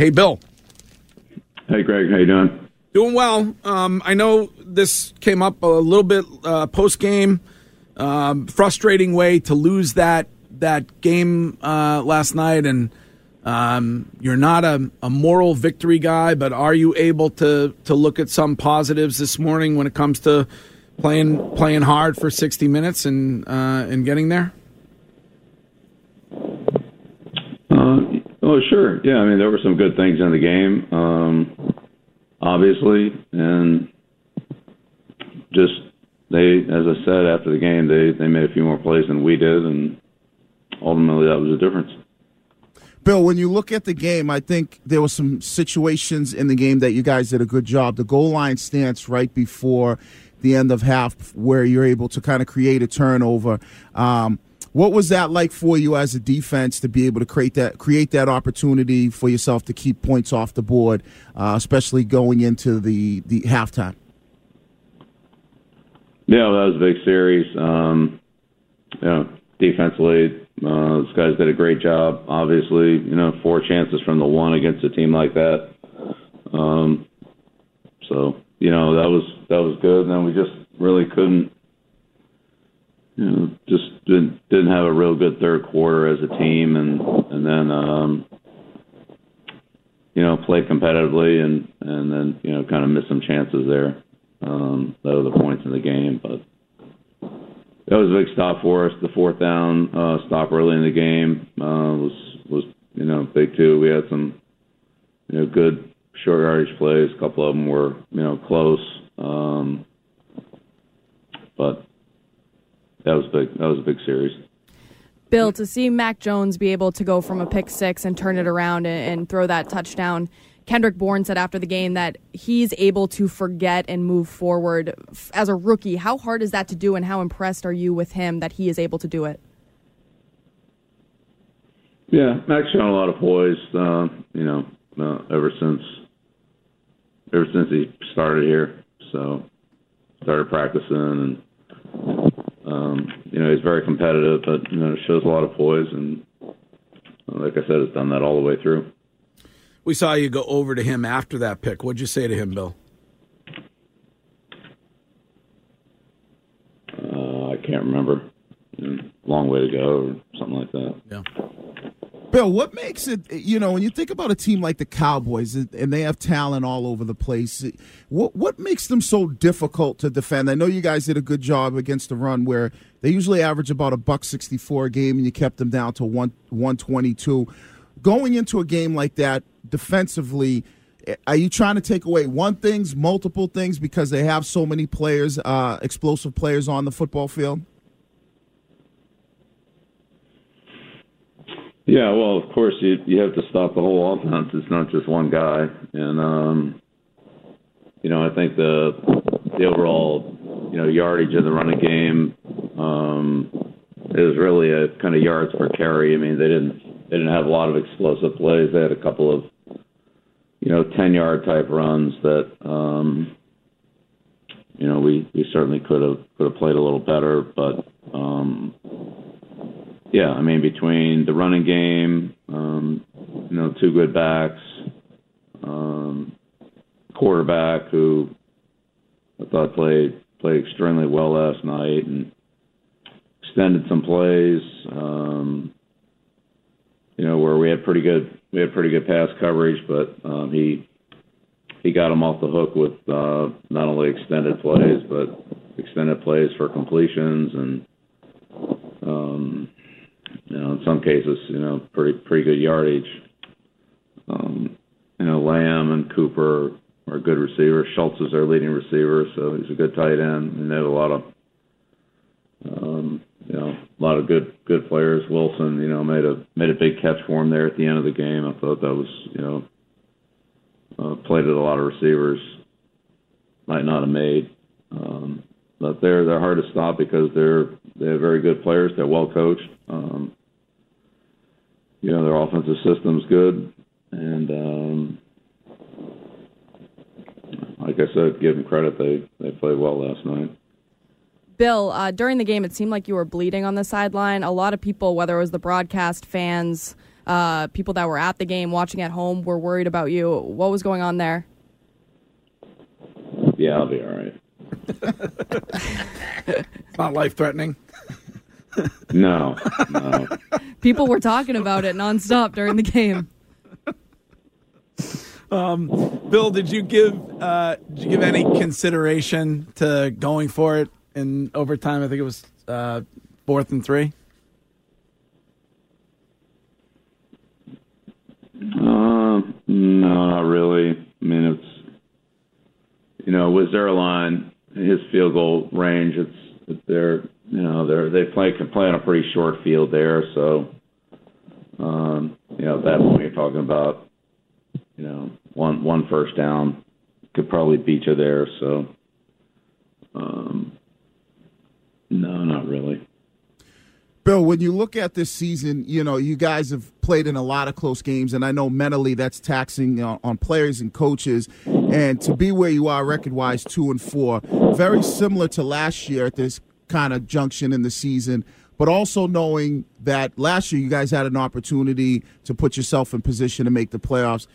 Hey, Bill. Hey, Greg. How you doing? Doing well. Um, I know this came up a little bit uh, post game. Um, frustrating way to lose that that game uh, last night, and um, you're not a, a, moral victory guy, but are you able to to look at some positives this morning when it comes to playing playing hard for 60 minutes and uh, and getting there? Uh, oh, sure. Yeah, I mean there were some good things in the game, um, obviously, and just they, as I said after the game, they they made a few more plays than we did, and ultimately that was the difference. Bill, when you look at the game, I think there were some situations in the game that you guys did a good job. The goal line stance right before the end of half, where you're able to kind of create a turnover. Um, what was that like for you as a defense to be able to create that create that opportunity for yourself to keep points off the board, uh, especially going into the the halftime? Yeah, well, that was a big series. Um, you know, defensively, uh, those guys did a great job. Obviously, you know, four chances from the one against a team like that. Um, so you know that was that was good. And then we just really couldn't, you know, just didn't didn't have a real good third quarter as a team, and and then um, you know played competitively, and and then you know kind of missed some chances there. Um, that were the points in the game, but that was a big stop for us. The fourth down uh, stop early in the game uh, was was you know big too. We had some you know good short yardage plays. A couple of them were you know close, um, but that was big. That was a big series. Bill, to see Mac Jones be able to go from a pick six and turn it around and, and throw that touchdown Kendrick Bourne said after the game that he's able to forget and move forward as a rookie. How hard is that to do, and how impressed are you with him that he is able to do it? Yeah, Mac's shown a lot of poise. Uh, you know, uh, ever since ever since he started here, so started practicing, and you know he's very competitive, but you know shows a lot of poise, and like I said, has done that all the way through. We saw you go over to him after that pick. What'd you say to him, Bill? Uh, I can't remember. Long way to go, or something like that. Yeah. Bill, what makes it, you know, when you think about a team like the Cowboys and they have talent all over the place, what what makes them so difficult to defend? I know you guys did a good job against the run where they usually average about a buck 64 a game and you kept them down to 1 122 going into a game like that defensively, are you trying to take away one things, multiple things because they have so many players, uh, explosive players on the football field? Yeah, well, of course you you have to stop the whole offense. It's not just one guy, and um, you know I think the the overall you know yardage of the running game um, is really a kind of yards per carry. I mean they didn't they didn't have a lot of explosive plays. They had a couple of, you know, ten yard type runs that, um, you know, we, we certainly could have could have played a little better. But um, yeah, I mean, between the running game, um, you know, two good backs, um, quarterback who I thought played played extremely well last night and extended some plays. Um, you know, where we had pretty good we had pretty good pass coverage, but um, he he got him off the hook with uh, not only extended plays but extended plays for completions and um, you know in some cases you know pretty pretty good yardage. Um, you know Lamb and Cooper are good receivers. Schultz is their leading receiver, so he's a good tight end, and they have a lot of um, you know, a lot of good good players. Wilson, you know, made a made a big catch for him there at the end of the game. I thought that was, you know, uh, played at a lot of receivers might not have made. Um, but they're they're hard to stop because they're they have very good players. They're well coached. Um, you know, their offensive system's good, and um, like I said, give them credit. They they played well last night. Bill, uh, during the game, it seemed like you were bleeding on the sideline. A lot of people, whether it was the broadcast fans, Uh, people that were at the game, watching at home, were worried about you. What was going on there? Yeah, I'll be all right. It's not life threatening. No, no. People were talking about it nonstop during the game. Bill, did you give uh, did you give any consideration to going for it in overtime? I think it was uh, fourth and three. Uh, no, not really. I mean, it's you know, with Zuerlein, his field goal range, it's, they're you know they're they play can play on a pretty short field there, so um, you know at that point you're talking about you know one one first down could probably beat you there. So um, no, not really. Bill, when you look at this season, you know, you guys have played in a lot of close games, and I know mentally that's taxing on, on players and coaches. And to be where you are record wise, two and four, very similar to last year at this kind of junction in the season, but also knowing that last year you guys had an opportunity to put yourself in position to make the playoffs.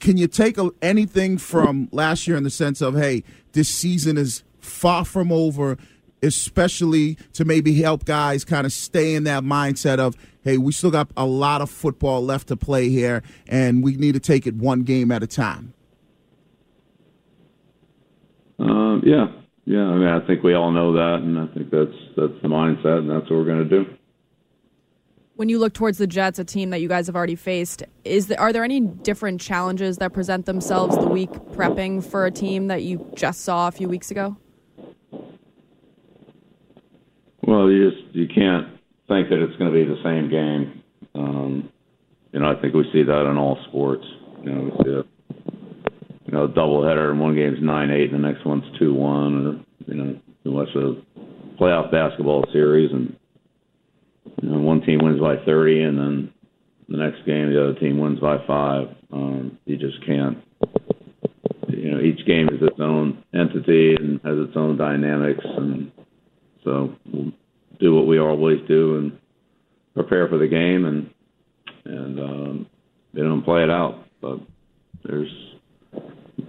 Can you take a, anything from last year in the sense of, hey, this season is far from over? especially to maybe help guys kind of stay in that mindset of, hey, we still got a lot of football left to play here, and we need to take it one game at a time? Um, yeah, yeah. I mean, I think we all know that, and I think that's that's the mindset, and that's what we're going to do. When you look towards the Jets, a team that you guys have already faced, is there, are there any different challenges that present themselves the week prepping for a team that you just saw a few weeks ago? Well, you just you can't think that it's going to be the same game. Um, you know, I think we see that in all sports. You know, we see a you know doubleheader, and one game's nine eight, and the next one's two one, or you know, watch a playoff basketball series, and you know, one team wins by thirty, and then the next game the other team wins by five. Um, you just can't. You know, each game is its own entity and has its own dynamics, and so we'll do what we always do and prepare for the game and and um, know and play it out. But there's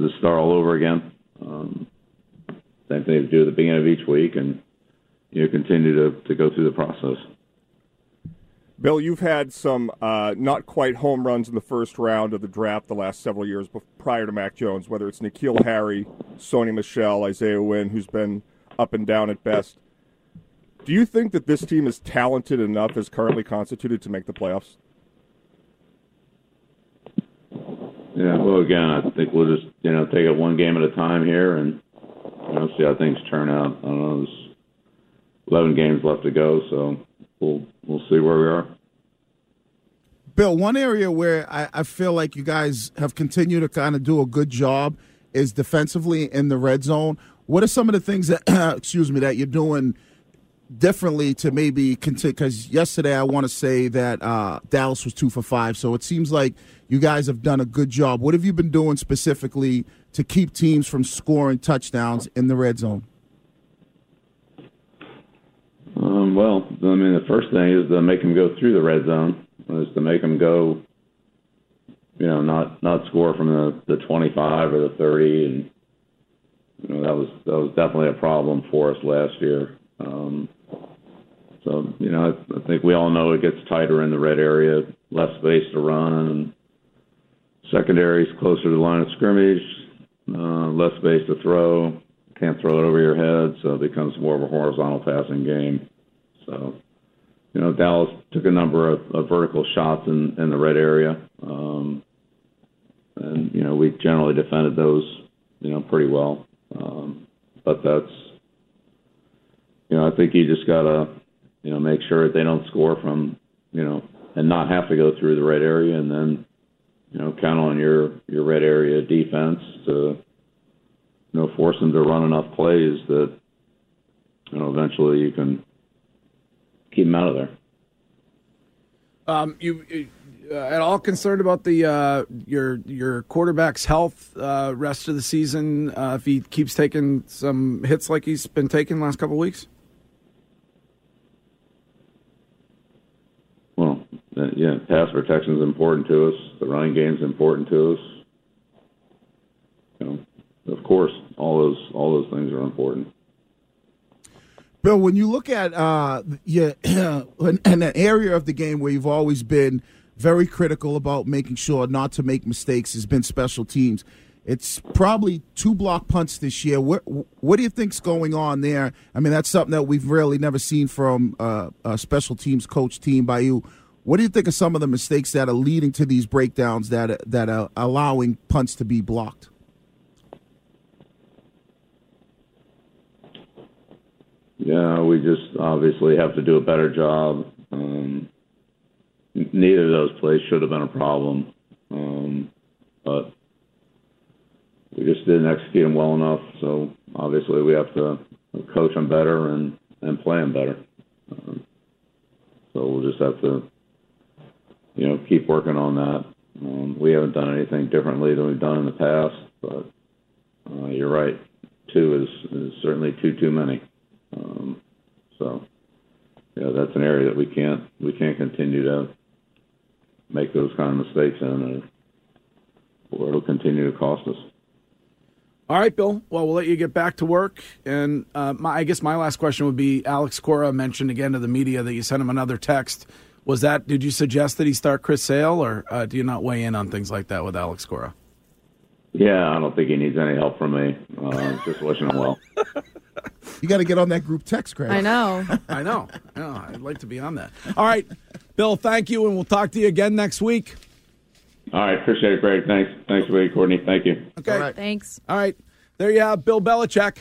the start all over again. Um, same thing to do at the beginning of each week, and you know, continue to to go through the process. Bill, you've had some uh, not quite home runs in the first round of the draft the last several years prior to Mac Jones, whether it's N'Keal Harry, Sony Michel, Isaiah Wynn, who's been up and down at best. Do you think that this team is talented enough as currently constituted to make the playoffs? Yeah, well, again, I think we'll just you know take it one game at a time here and you know see how things turn out. I don't know. There's 11 games left to go, so we'll we'll see where we are. Bill, one area where I, I feel like you guys have continued to kind of do a good job is defensively in the red zone. What are some of the things that, excuse me, that you're doing differently to maybe continue? Because yesterday I want to say that uh, Dallas was two for five, so it seems like you guys have done a good job. What have you been doing specifically to keep teams from scoring touchdowns in the red zone? Um, well, I mean, the first thing is to make them go through the red zone. Is to make them go, you know, not not score from the the 25 or the 30, and you know that was that was definitely a problem for us last year. Um, so you know, I, I think we all know it gets tighter in the red area, less space to run, is closer to the line of scrimmage, uh, less space to throw. Can't throw it over your head, so it becomes more of a horizontal passing game. So, you know, Dallas took a number of, of vertical shots in, in the red area, um, and you know we generally defended those, you know, pretty well. Um, but that's, you know, I think you just gotta, you know, make sure that they don't score from, you know, and not have to go through the red area, and then, you know, count on your your red area defense to, you know, force them to run enough plays that, you know, eventually you can keep them out of there. Um, you, uh, at all concerned about the uh, your your quarterback's health uh, rest of the season uh, if he keeps taking some hits like he's been taking the last couple of weeks? Well, uh, yeah, pass protection is important to us. The running game is important to us. You know, of course, all those all those things are important. Bill, when you look at uh, yeah, an, an area of the game where you've always been very critical about making sure not to make mistakes has been special teams. It's probably two block punts this year. What, what do you think's going on there? I mean, that's something that we've really never seen from uh, a special teams coach team by you. What do you think of some of the mistakes that are leading to these breakdowns that that are allowing punts to be blocked? Yeah, we just obviously have to do a better job. Um, neither of those plays should have been a problem, um, but we just didn't execute them well enough. So obviously, we have to coach them better and and play them better. Um, so we'll just have to, you know, keep working on that. Um, we haven't done anything differently than we've done in the past, but uh, you're right. Two is, is certainly too too many. Um, so, yeah, that's an area that we can't we can't continue to make those kind of mistakes in, or it'll continue to cost us. All right, Bill. Well, we'll let you get back to work. And uh, my, I guess my last question would be: Alex Cora mentioned again to the media that you sent him another text. Was that? Did you suggest that he start Chris Sale, or uh, do you not weigh in on things like that with Alex Cora? Yeah, I don't think he needs any help from me. Uh, just wishing him well. You got to get on that group text, Craig. I know. I know. I know. I'd like to be on that. All right, Bill. Thank you, and we'll talk to you again next week. All right, appreciate it, Greg. Thanks, thanks, Wade, Courtney. Thank you. Okay. All right. Thanks. All right. There you have Bill Belichick.